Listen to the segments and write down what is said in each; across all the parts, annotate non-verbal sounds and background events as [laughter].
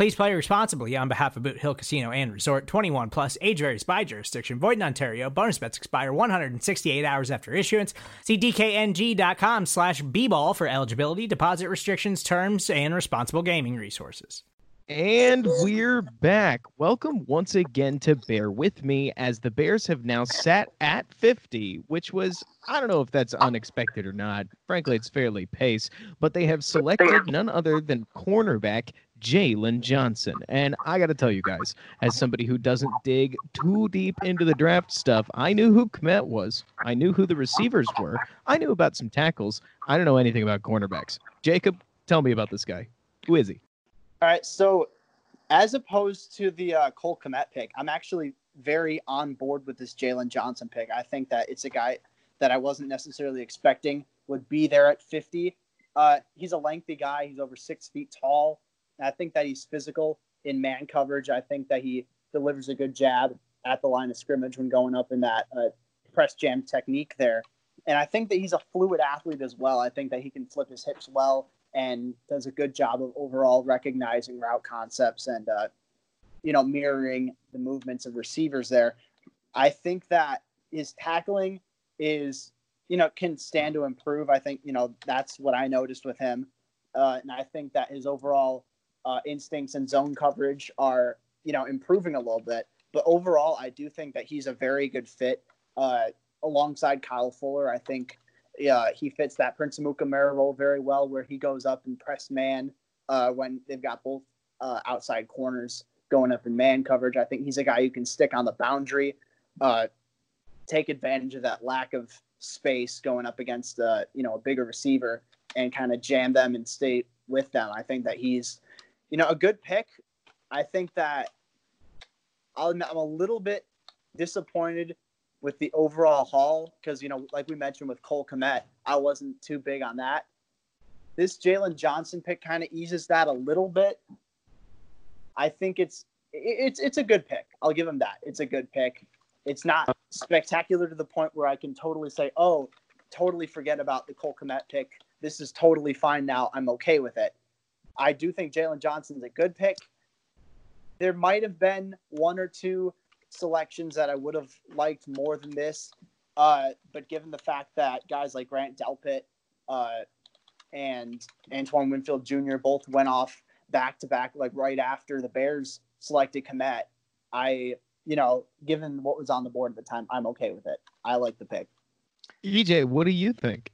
Please play responsibly on behalf of Boot Hill Casino and Resort 21 plus age varies by jurisdiction. Void in Ontario. Bonus bets expire 168 hours after issuance. See DKNG.com slash B-ball for eligibility, deposit restrictions, terms, and responsible gaming resources. And we're back. Welcome once again to Bear With Me as the Bears have now sat at 50, which was, I don't know if that's unexpected or not. Frankly, it's fairly pace, but they have selected none other than cornerback Jaylon Johnson. And I got to tell you guys, as somebody who doesn't dig too deep into the draft stuff, I knew who Kmet was. I knew who the receivers were. I knew about some tackles. I don't know anything about cornerbacks. Jacob, tell me about this guy. Who is he? All right. So, as opposed to the uh, Cole Kmet pick, I'm actually very on board with this Jaylon Johnson pick. I think that it's a guy that I wasn't necessarily expecting would be there at 50. Uh, he's a lengthy guy. He's over six feet tall. I think that he's physical in man coverage. I think that he delivers a good jab at the line of scrimmage when going up in that uh, press jam technique there. And I think that he's a fluid athlete as well. I think that he can flip his hips well and does a good job of overall recognizing route concepts and, uh, you know, mirroring the movements of receivers there. I think that his tackling is, you know, can stand to improve. I think, you know, that's what I noticed with him. Uh, and I think that his overall uh, instincts and zone coverage are you know improving a little bit. But overall, I do think that he's a very good fit uh, alongside Kyle Fuller. I think uh, he fits that Prince Amukamara role very well, where he goes up and press man uh, when they've got both uh, outside corners going up in man coverage. I think he's a guy who can stick on the boundary, uh, take advantage of that lack of space going up against uh, you know a bigger receiver and kind of jam them and stay with them. I think that he's you know, a good pick. I think that I'll I'm a little bit disappointed with the overall haul because, you know, like we mentioned with Cole Kmet, I wasn't too big on that. This Jaylon Johnson pick kind of eases that a little bit. I think it's it's it's a good pick. I'll give him that. It's a good pick. It's not spectacular to the point where I can totally say, "Oh, totally forget about the Cole Kmet pick. This is totally fine now. I'm okay with it." I do think Jaylon Johnson's a good pick. There might have been one or two selections that I would have liked more than this. Uh, but given the fact that guys like Grant Delpit uh, and Antoine Winfield Jr. both went off back to back, like right after the Bears selected Kmet, I, you know, given what was on the board at the time, I'm okay with it. I like the pick. EJ, what do you think?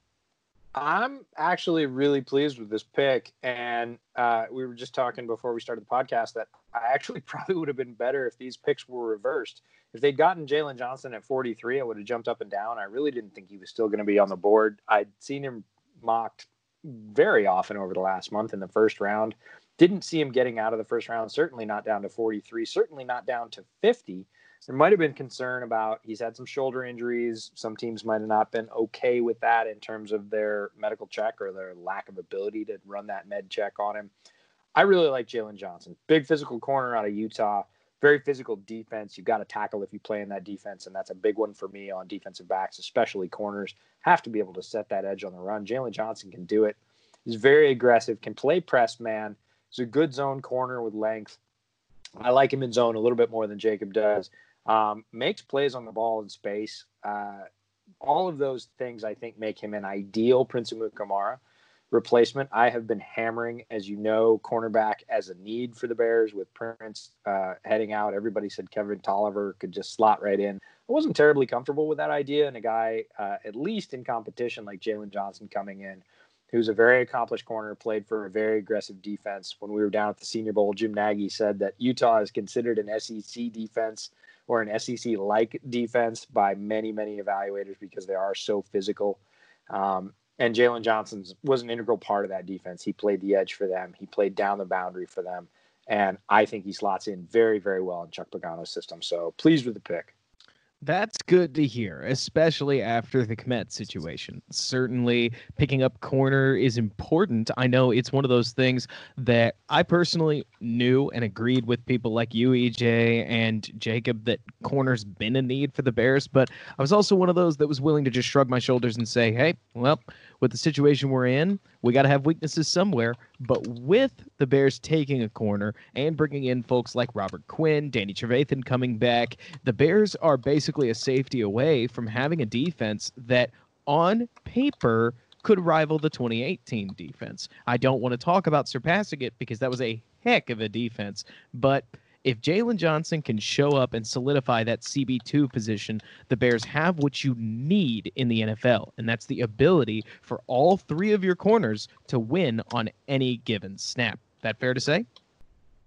I'm actually really pleased with this pick. And uh, we were just talking before we started the podcast that I actually [laughs] probably would have been better if these picks were reversed. If they'd gotten Jaylon Johnson at 43, I would have jumped up and down. I really didn't think he was still going to be on the board. I'd seen him mocked very often over the last month in the first round. Didn't see him getting out of the first round, certainly not down to 43, certainly not down to 50 there might have been concern about he's had some shoulder injuries. Some teams might have not been okay with that in terms of their medical check or their lack of ability to run that med check on him. I really like Jaylon Johnson, big physical corner out of Utah, very physical defense. You've got to tackle if you play in that defense, and that's a big one for me on defensive backs, especially corners. Have to be able to set that edge on the run. Jaylon Johnson can do it. He's very aggressive, can play press man. He's a good zone corner with length. I like him in zone a little bit more than Jacob does. Um, makes plays on the ball in space. Uh, all of those things I think make him an ideal Prince Amukamara. replacement. I have been hammering, as you know, cornerback as a need for the Bears with Prince uh, heading out. Everybody said Kevin Toliver could just slot right in. I wasn't terribly comfortable with that idea, and a guy, uh, at least in competition, like Jaylon Johnson coming in, who's a very accomplished corner, played for a very aggressive defense. When we were down at the Senior Bowl, Jim Nagy said that Utah is considered an SEC defense or an SEC like defense by many, many evaluators because they are so physical. Um, and Jaylon Johnson was an integral part of that defense. He played the edge for them, he played down the boundary for them. And I think he slots in very, very well in Chuck Pagano's system. So pleased with the pick. That's good to hear, especially after the Kmet situation. Certainly, picking up corner is important. I know it's one of those things that I personally knew and agreed with people like you, EJ, and Jacob, that corner's been a need for the Bears. But I was also one of those that was willing to just shrug my shoulders and say, hey, well, with the situation we're in, we got to have weaknesses somewhere. But with the Bears taking a corner and bringing in folks like Robert Quinn, Danny Trevathan coming back, the Bears are basically a safety away from having a defense that, on paper, could rival the 2018 defense. I don't want to talk about surpassing it because that was a heck of a defense, but if Jaylon Johnson can show up and solidify that CB2 position, the Bears have what you need in the NFL, and that's the ability for all three of your corners to win on any given snap. That fair to say?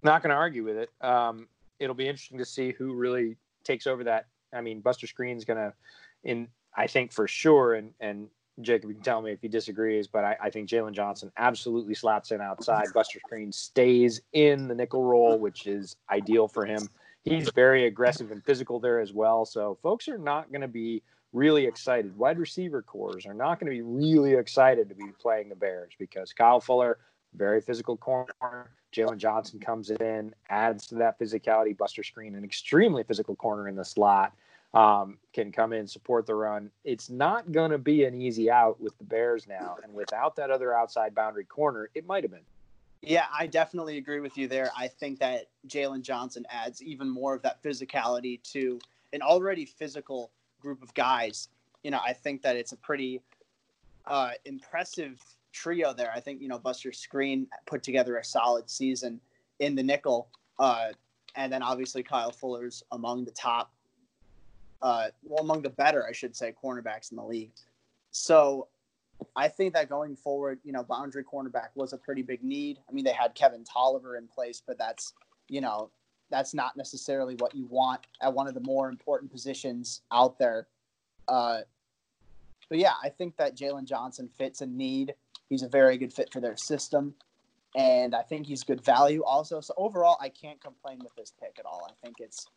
Not going to argue with it. Um, it'll be interesting to see who really takes over that. I mean, Buster Skrine's going to, in I think for sure, and and Jacob, you can tell me if he disagrees, but I, I think Jaylon Johnson absolutely slots in outside. Buster Skrine stays in the nickel role, which is ideal for him. He's very aggressive and physical there as well. So folks are not going to be really excited. Wide receiver cores are not going to be really excited to be playing the Bears because Kyle Fuller, very physical corner. Jaylon Johnson comes in, adds to that physicality. Buster Skrine, an extremely physical corner in the slot um, can come in, support the run. It's not going to be an easy out with the Bears now. And without that other outside boundary corner, it might have been. Yeah, I definitely agree with you there. I think that Jaylon Johnson adds even more of that physicality to an already physical group of guys. You know, I think that it's a pretty uh, impressive trio there. I think, you know, Buster Skrine put together a solid season in the nickel. Uh, and then obviously Kyle Fuller's among the top uh, well, among the better, I should say, cornerbacks in the league. So I think that going forward, you know, boundary cornerback was a pretty big need. I mean, they had Kevin Toliver in place, but that's, you know, that's not necessarily what you want at one of the more important positions out there. Uh, but yeah, I think that Jaylon Johnson fits a need. He's a very good fit for their system. And I think he's good value also. So overall, I can't complain with this pick at all. I think it's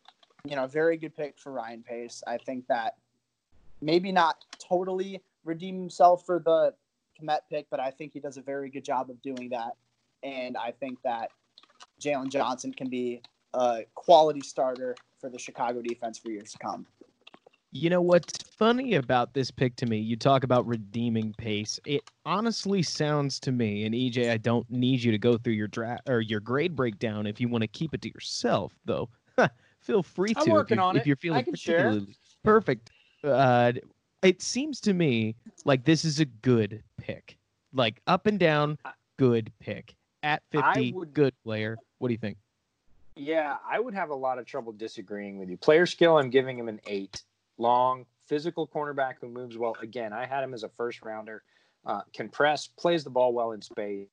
you know, very good pick for Ryan Pace. I think that maybe not totally redeem himself for the Kmet pick, but I think he does a very good job of doing that. And I think that Jaylon Johnson can be a quality starter for the Chicago defense for years to come. You know what's funny about this pick to me? You talk about redeeming pace. It honestly sounds to me, and EJ, I don't need you to go through your draft or your grade breakdown if you want to keep it to yourself, though. Feel free to. I'm working if, on if it. you're feeling I can share. perfect. Uh, it seems to me like this is a good pick, like up and down, good pick at I 50, would- good player. What do you think? Yeah, I would have a lot of trouble disagreeing with you. Player skill, I'm giving him an eight. Long, physical cornerback who moves well. Again, I had him as a first rounder. Uh, can press, plays the ball well in space,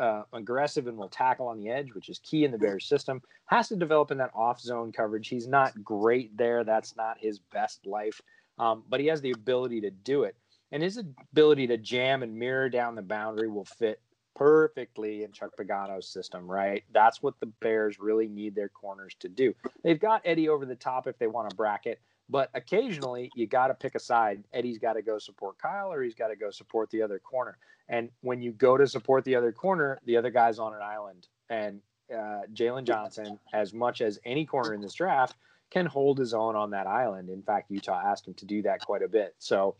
uh, aggressive and will tackle on the edge, which is key in the Bears system. Has to develop in that off zone coverage. He's not great there. That's not his best life, um, but he has the ability to do it. And his ability to jam and mirror down the boundary will fit perfectly in Chuck Pagano's system, right? That's what the Bears really need their corners to do. They've got Eddie over the top if they want to bracket, but occasionally you got to pick a side. Eddie's got to go support Kyle or he's got to go support the other corner. And when you go to support the other corner, the other guy's on an island. And uh, Jaylon Johnson, as much as any corner in this draft, can hold his own on that island. In fact, Utah asked him to do that quite a bit. So,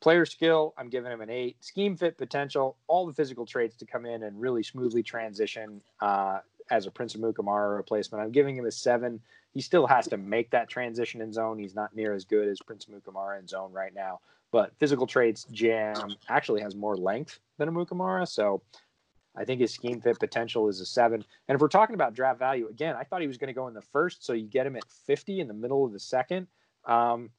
player skill, I'm giving him an eight. Scheme fit potential, all the physical traits to come in and really smoothly transition uh, as a Prince Amukamara replacement. I'm giving him a seven. He still has to make that transition in zone. He's not near as good as Prince Amukamara in zone right now. But physical traits, Jam actually has more length than Amukamara. So I think his scheme fit potential is a seven. And if we're talking about draft value, again, I thought he was going to go in the first. So you get him at 50 in the middle of the second. Um,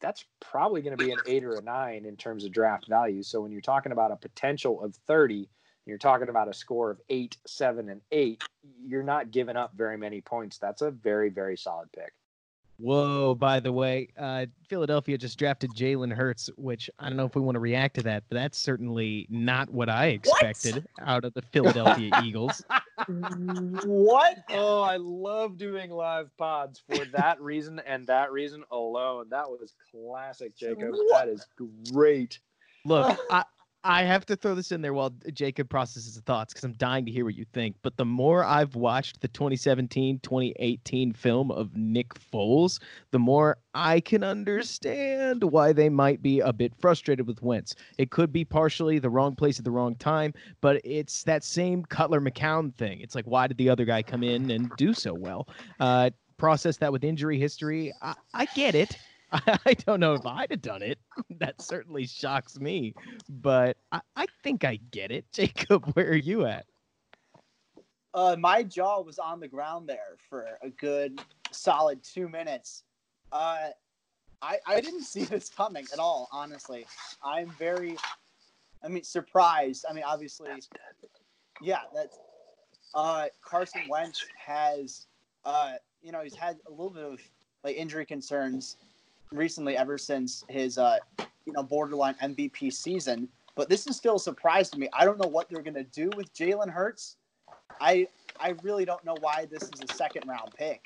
that's probably going to be an eight or a nine in terms of draft value. So when you're talking about a potential of 30, you're talking about a score of eight, seven, and eight, you're not giving up very many points. That's a very, very solid pick. Whoa, by the way, uh, Philadelphia just drafted Jalen Hurts, which I don't know if we want to react to that, but that's certainly not what I expected what? out of the Philadelphia [laughs] Eagles. What? Oh, I love doing live pods for that [laughs] reason and that reason alone. That was classic, Jacob. What? That is great. Look, [laughs] I, I have to throw this in there while Jacob processes the thoughts because I'm dying to hear what you think. But the more I've watched the 2017 2018 film of Nick Foles, the more I can understand why they might be a bit frustrated with Wentz. It could be partially the wrong place at the wrong time, but it's that same Cutler McCown thing. It's like, why did the other guy come in and do so well? Uh, process that with injury history. I, I get it. [laughs] I don't know if I'd have done it. [laughs] That certainly shocks me, but I, I think I get it. [laughs] Jacob, where are you at? Uh, my jaw was on the ground there for a good solid two minutes. Uh, I, I didn't see this coming at all, honestly. I'm very, I mean, surprised. I mean, obviously, yeah, that's, uh, Carson Wentz has, uh, you know, he's had a little bit of like injury concerns recently ever since his uh, you know borderline MVP season. But this is still a surprise to me. I don't know what they're gonna do with Jalen Hurts. I I really don't know why this is a second round pick.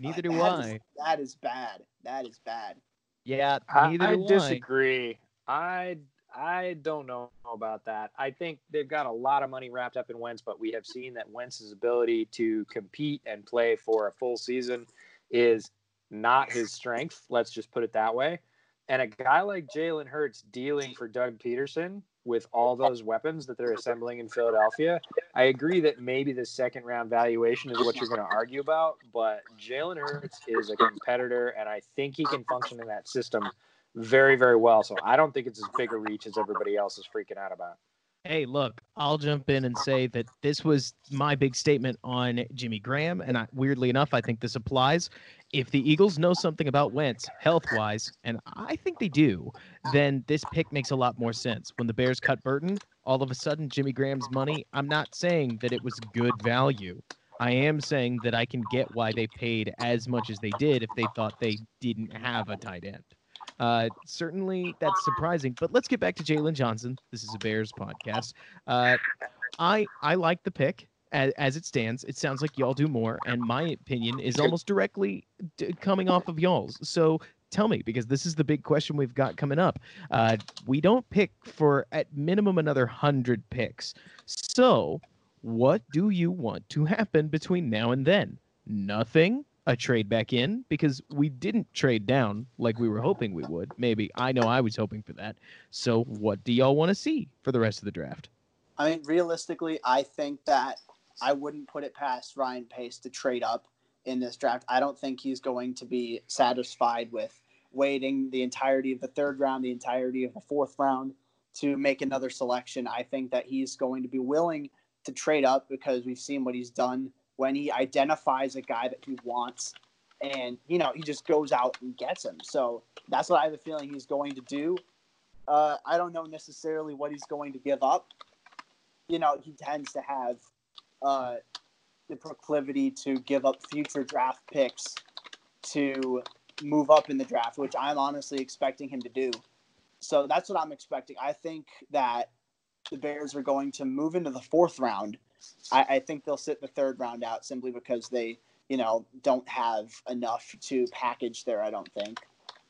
Neither uh, do I. Is, that is bad. That is bad. Yeah, neither I, I disagree. I I don't know about that. I think they've got a lot of money wrapped up in Wentz, but we have seen that Wentz's ability to compete and play for a full season is not his strength. Let's just put it that way. And a guy like Jalen Hurts dealing for Doug Pederson with all those weapons that they're assembling in Philadelphia, I agree that maybe the second round valuation is what you're going to argue about. But Jalen Hurts is a competitor, and I think he can function in that system very, very well. So I don't think it's as big a reach as everybody else is freaking out about. Hey, look, I'll jump in and say that this was my big statement on Jimmy Graham. And I, weirdly enough, I think this applies. If the Eagles know something about Wentz health wise, and I think they do, then this pick makes a lot more sense. When the Bears cut Burton, all of a sudden, Jimmy Graham's money, I'm not saying that it was good value. I am saying that I can get why they paid as much as they did if they thought they didn't have a tight end. Uh, certainly, that's surprising. But let's get back to Jaylon Johnson. This is a Bears podcast. Uh, I I like the pick as, as, it stands. It sounds like y'all do more, and my opinion is almost directly d- coming off of y'all's. So tell me, because this is the big question we've got coming up. Uh, we don't pick for at minimum another hundred picks. So, what do you want to happen between now and then? Nothing a trade back in because we didn't trade down like we were hoping we would. Maybe I know I was hoping for that. So, what do y'all want to see for the rest of the draft? I mean, realistically, I think that I wouldn't put it past Ryan Pace to trade up in this draft. I don't think he's going to be satisfied with waiting the entirety of the third round, the entirety of the fourth round to make another selection. I think that he's going to be willing to trade up because we've seen what he's done when he identifies a guy that he wants and you know he just goes out and gets him so that's what i have a feeling he's going to do uh, i don't know necessarily what he's going to give up you know he tends to have uh, the proclivity to give up future draft picks to move up in the draft which i'm honestly expecting him to do so that's what i'm expecting i think that the bears are going to move into the fourth round I, I think they'll sit the third round out simply because they, you know, don't have enough to package there. I don't think,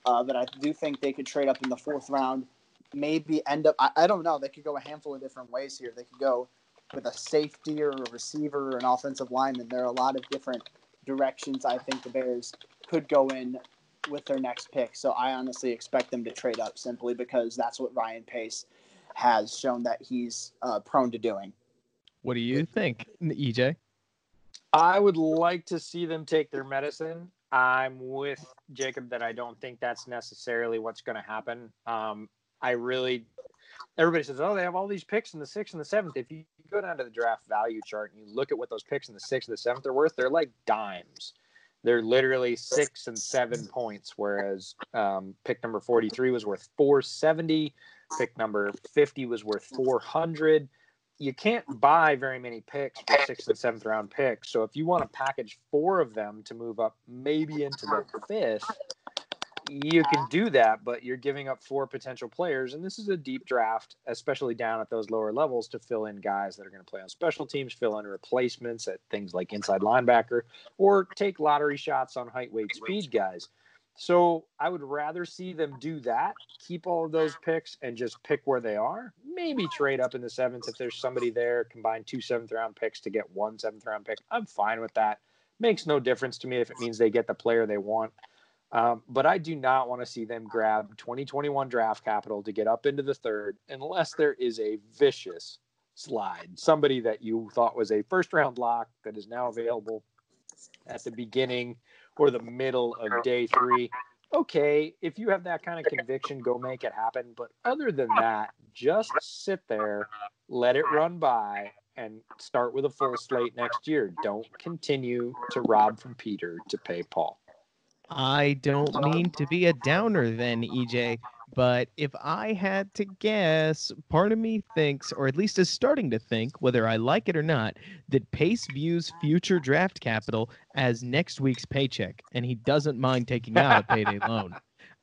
uh, but I do think they could trade up in the fourth round. Maybe end up. I, I don't know. They could go a handful of different ways here. They could go with a safety or a receiver or an offensive lineman. There are a lot of different directions I think the Bears could go in with their next pick. So I honestly expect them to trade up simply because that's what Ryan Pace has shown that he's uh, prone to doing. What do you think, EJ? I would like to see them take their medicine. I'm with Jacob that I don't think that's necessarily what's going to happen. Um, I really, everybody says, oh, they have all these picks in the sixth and the seventh. If you go down to the draft value chart and you look at what those picks in the sixth and the seventh are worth, they're like dimes. They're literally six and seven points, whereas um, pick number 43 was worth 470. Pick number 50 was worth 400 you can't buy very many picks for sixth and seventh round picks. So if you want to package four of them to move up maybe into the fifth, you can do that, but you're giving up four potential players. And this is a deep draft, especially down at those lower levels to fill in guys that are going to play on special teams, fill in replacements at things like inside linebacker, or take lottery shots on height, weight, speed guys. So I would rather see them do that, keep all of those picks, and just pick where they are. Maybe trade up in the seventh if there's somebody there, combine two seventh round picks to get one seventh round pick. I'm fine with that. Makes no difference to me if it means they get the player they want. Um, but I do not want to see them grab 2021 draft capital to get up into the third unless there is a vicious slide. Somebody that you thought was a first round lock that is now available at the beginning or the middle of day three, okay, if you have that kind of conviction, go make it happen. But other than that, just sit there, let it run by, and start with a full slate next year. Don't continue to rob from Peter to pay Paul. I don't mean to be a downer then, EJ, but if I had to guess, part of me thinks, or at least is starting to think, whether I like it or not, that Pace views future draft capital as next week's paycheck, and he doesn't mind taking out a payday [laughs] loan.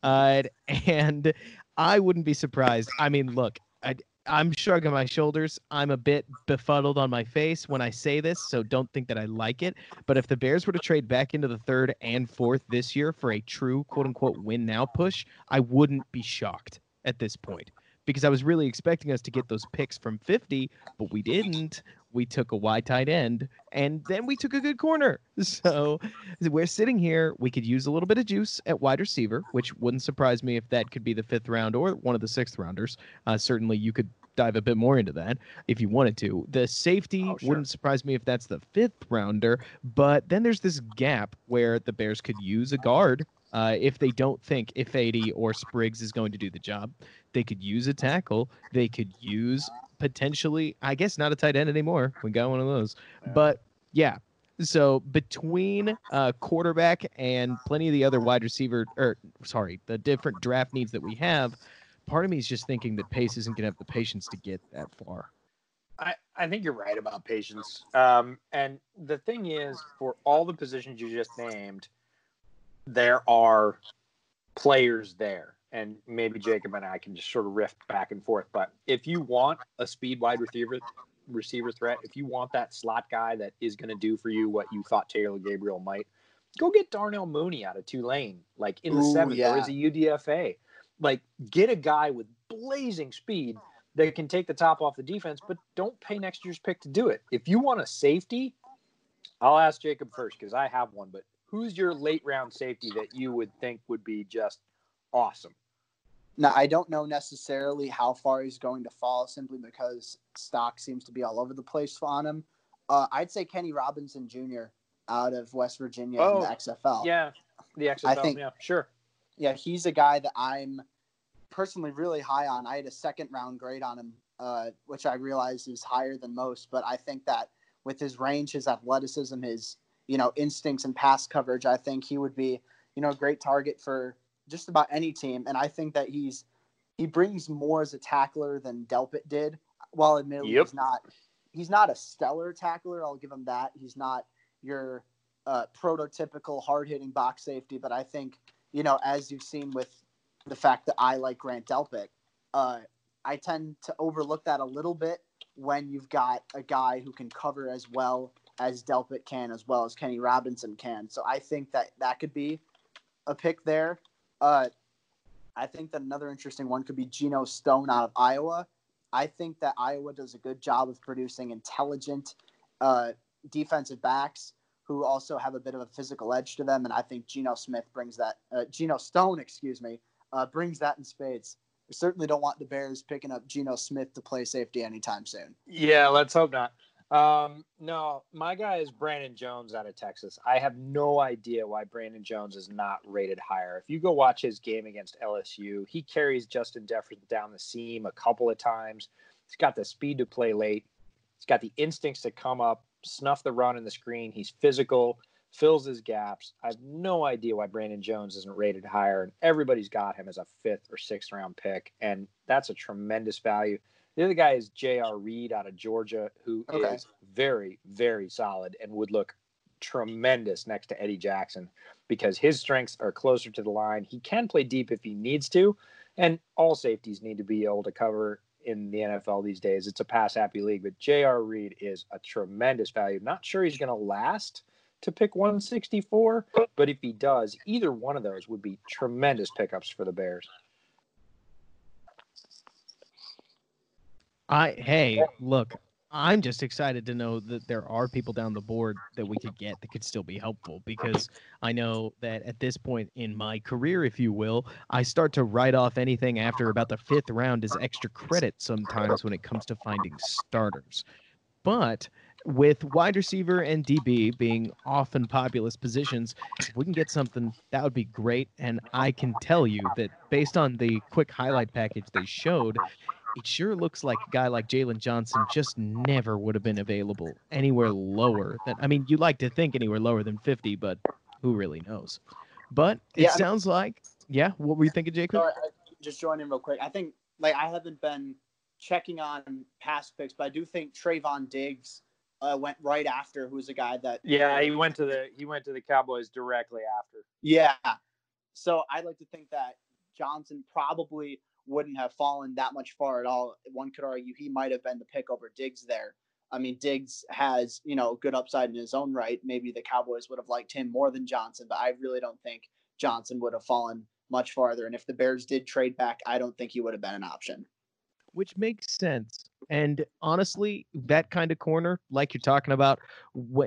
Uh, and I wouldn't be surprised. I mean, look, I, I'm shrugging my shoulders. I'm a bit befuddled on my face when I say this, so don't think that I like it. But if the Bears were to trade back into the third and fourth this year for a true quote unquote win now push, I wouldn't be shocked at this point because I was really expecting us to get those picks from 50, but we didn't. We took a wide tight end and then we took a good corner. [laughs] So we're sitting here. We could use a little bit of juice at wide receiver, which wouldn't surprise me if that could be the fifth round or one of the sixth rounders. Uh, certainly, you could dive a bit more into that if you wanted to. The safety oh, sure. wouldn't surprise me if that's the fifth rounder, but then there's this gap where the Bears could use a guard uh, if they don't think Ifedi or Spriggs is going to do the job. They could use a tackle. They could use potentially, I guess, not a tight end anymore. We got one of those, but yeah. So between uh, quarterback and plenty of the other wide receiver, or sorry, the different draft needs that we have, part of me is just thinking that Pace isn't going to have the patience to get that far. I, I think you're right about patience. Um, and the thing is, for all the positions you just named, there are players there. And maybe Jacob and I can just sort of riff back and forth. But if you want a speed wide receiver receiver threat, if you want that slot guy that is going to do for you what you thought Taylor Gabriel might, go get Darnell Mooney out of Tulane, like in the Ooh, seventh, yeah. or as a UDFA like get a guy with blazing speed that can take the top off the defense, but don't pay next year's pick to do it. If you want a safety, I'll ask Jacob first because I have one. But who's your late round safety that you would think would be just awesome? Now, I don't know necessarily how far he's going to fall simply because stock seems to be all over the place on him. Uh, I'd say Kenny Robinson Jr. out of West Virginia oh, in the XFL. Yeah, the XFL. I think, yeah, sure. Yeah, he's a guy that I'm personally really high on. I had a second round grade on him, uh, which I realize is higher than most. But I think that with his range, his athleticism, his you know instincts and pass coverage, I think he would be you know a great target for just about any team. And I think that he's he brings more as a tackler than Delpit did. While admittedly yep. he's not he's not a stellar tackler, I'll give him that. He's not your uh, prototypical hard hitting box safety, but I think you know as you've seen with the fact that I like Grant Delpit. Uh, I tend to overlook that a little bit when you've got a guy who can cover as well as Delpit can, as well as Kenny Robinson can. So I think that that could be a pick there. Uh, I think that another interesting one could be Geno Stone out of Iowa. I think that Iowa does a good job of producing intelligent uh, defensive backs who also have a bit of a physical edge to them, and I think Geno Smith brings that. Uh, Geno Stone, excuse me, uh, brings that in spades. We certainly don't want the Bears picking up Geno Smith to play safety anytime soon. Yeah, let's hope not. Um, no, my guy is Brandon Jones out of Texas. I have no idea why Brandon Jones is not rated higher. If you go watch his game against LSU, he carries Justin Jefferson down the seam a couple of times. He's got the speed to play late. He's got the instincts to come up, snuff the run in the screen. He's physical, fills his gaps. I have no idea why Brandon Jones isn't rated higher, and everybody's got him as a fifth or sixth round pick, and that's a tremendous value. The other guy is J.R. Reed out of Georgia, who Okay. is very, very solid and would look tremendous next to Eddie Jackson because his strengths are closer to the line. He can play deep if he needs to, and all safeties need to be able to cover in the NFL these days. It's a pass happy league, but J.R. Reed is a tremendous value. Not sure he's going to last to pick 164, but if he does, either one of those would be tremendous pickups for the Bears. I hey, look, I'm just excited to know that there are people down the board that we could get that could still be helpful because I know that at this point in my career, if you will, I start to write off anything after about the fifth round as extra credit sometimes when it comes to finding starters. But with wide receiver and DB being often populous positions, if we can get something, that would be great. And I can tell you that based on the quick highlight package they showed, it sure looks like a guy like Jaylon Johnson just never would have been available anywhere lower than. I mean, you like to think anywhere lower than 50, but who really knows? But it Yeah, I mean- sounds like, yeah. What were you thinking, Jacob? Sorry, I just join in real quick. I think like I haven't been checking on past picks, but I do think Trevon Diggs uh, went right after, who's a guy that Yeah, he went to the he went to the Cowboys directly after. Yeah. So I'd like to think that Johnson probably wouldn't have fallen that much far at all. One could argue he might have been the pick over Diggs there. I mean, Diggs has, you know, good upside in his own right. Maybe the Cowboys would have liked him more than Johnson, but I really don't think Johnson would have fallen much farther. And if the Bears did trade back, I don't think he would have been an option. Which makes sense. And honestly, that kind of corner, like you're talking about,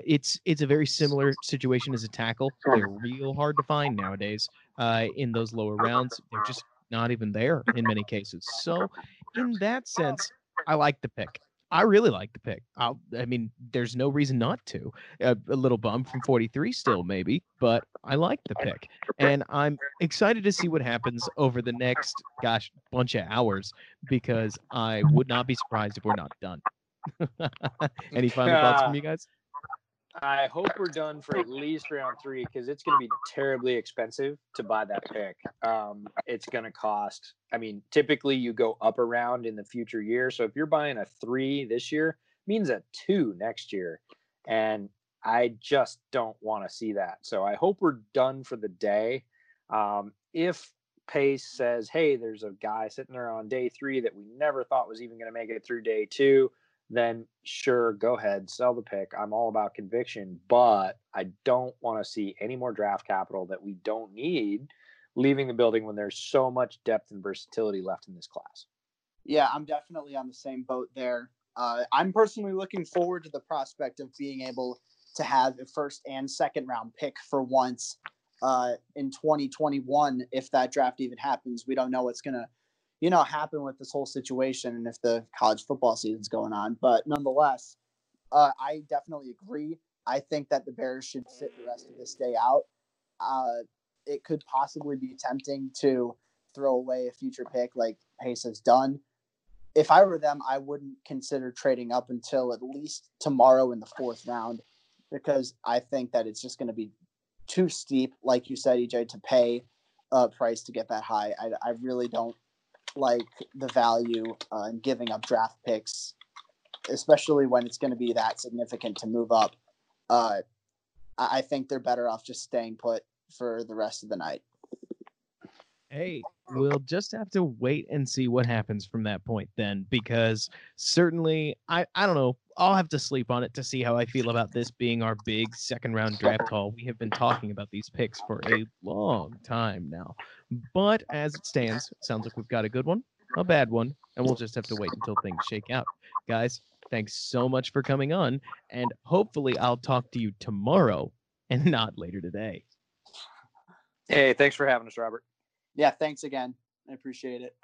it's it's a very similar situation as a tackle. They're real hard to find nowadays uh, in those lower rounds. They're just not even there in many cases. So, in that sense, I like the pick. I really like the pick. I'll, I mean, there's no reason not to. A, a little bum from 43 still, maybe, but I like the pick. And I'm excited to see what happens over the next, gosh, bunch of hours because I would not be surprised if we're not done. [laughs] Any final thoughts from you guys? I hope we're done for at least round three because it's going to be terribly expensive to buy that pick. Um, it's going to cost. I mean, typically you go up a round in the future year. So if you're buying a three this year, means a two next year, and I just don't want to see that. So I hope we're done for the day. Um, if Pace says, "Hey, there's a guy sitting there on day three that we never thought was even going to make it through day two, then sure, go ahead, sell the pick. I'm all about conviction, but I don't want to see any more draft capital that we don't need leaving the building when there's so much depth and versatility left in this class. Yeah, I'm definitely on the same boat there. Uh, I'm personally looking forward to the prospect of being able to have a first and second round pick for once uh, in 2021. If that draft even happens, we don't know what's gonna, you know, happen with this whole situation and if the college football season's going on. But nonetheless, uh, I definitely agree. I think that the Bears should sit the rest of this day out. Uh, it could possibly be tempting to throw away a future pick like Pace has done if I were them, I wouldn't consider trading up until at least tomorrow in the fourth round because I think that it's just going to be too steep, like you said, EJ, to pay a price to get that high. I, I really don't like the value uh, in giving up draft picks, especially when it's going to be that significant to move up. Uh, I I think they're better off just staying put for the rest of the night. Hey, we'll just have to wait and see what happens from that point then, because certainly I, I don't know. I'll have to sleep on it to see how I feel about this being our big second round draft haul. We have been talking about these picks for a long time now. But as it stands, sounds like we've got a good one, a bad one, and we'll just have to wait until things shake out. Guys, thanks so much for coming on, and hopefully I'll talk to you tomorrow and not later today. Hey, thanks for having us, Robert. Yeah, thanks again. I appreciate it.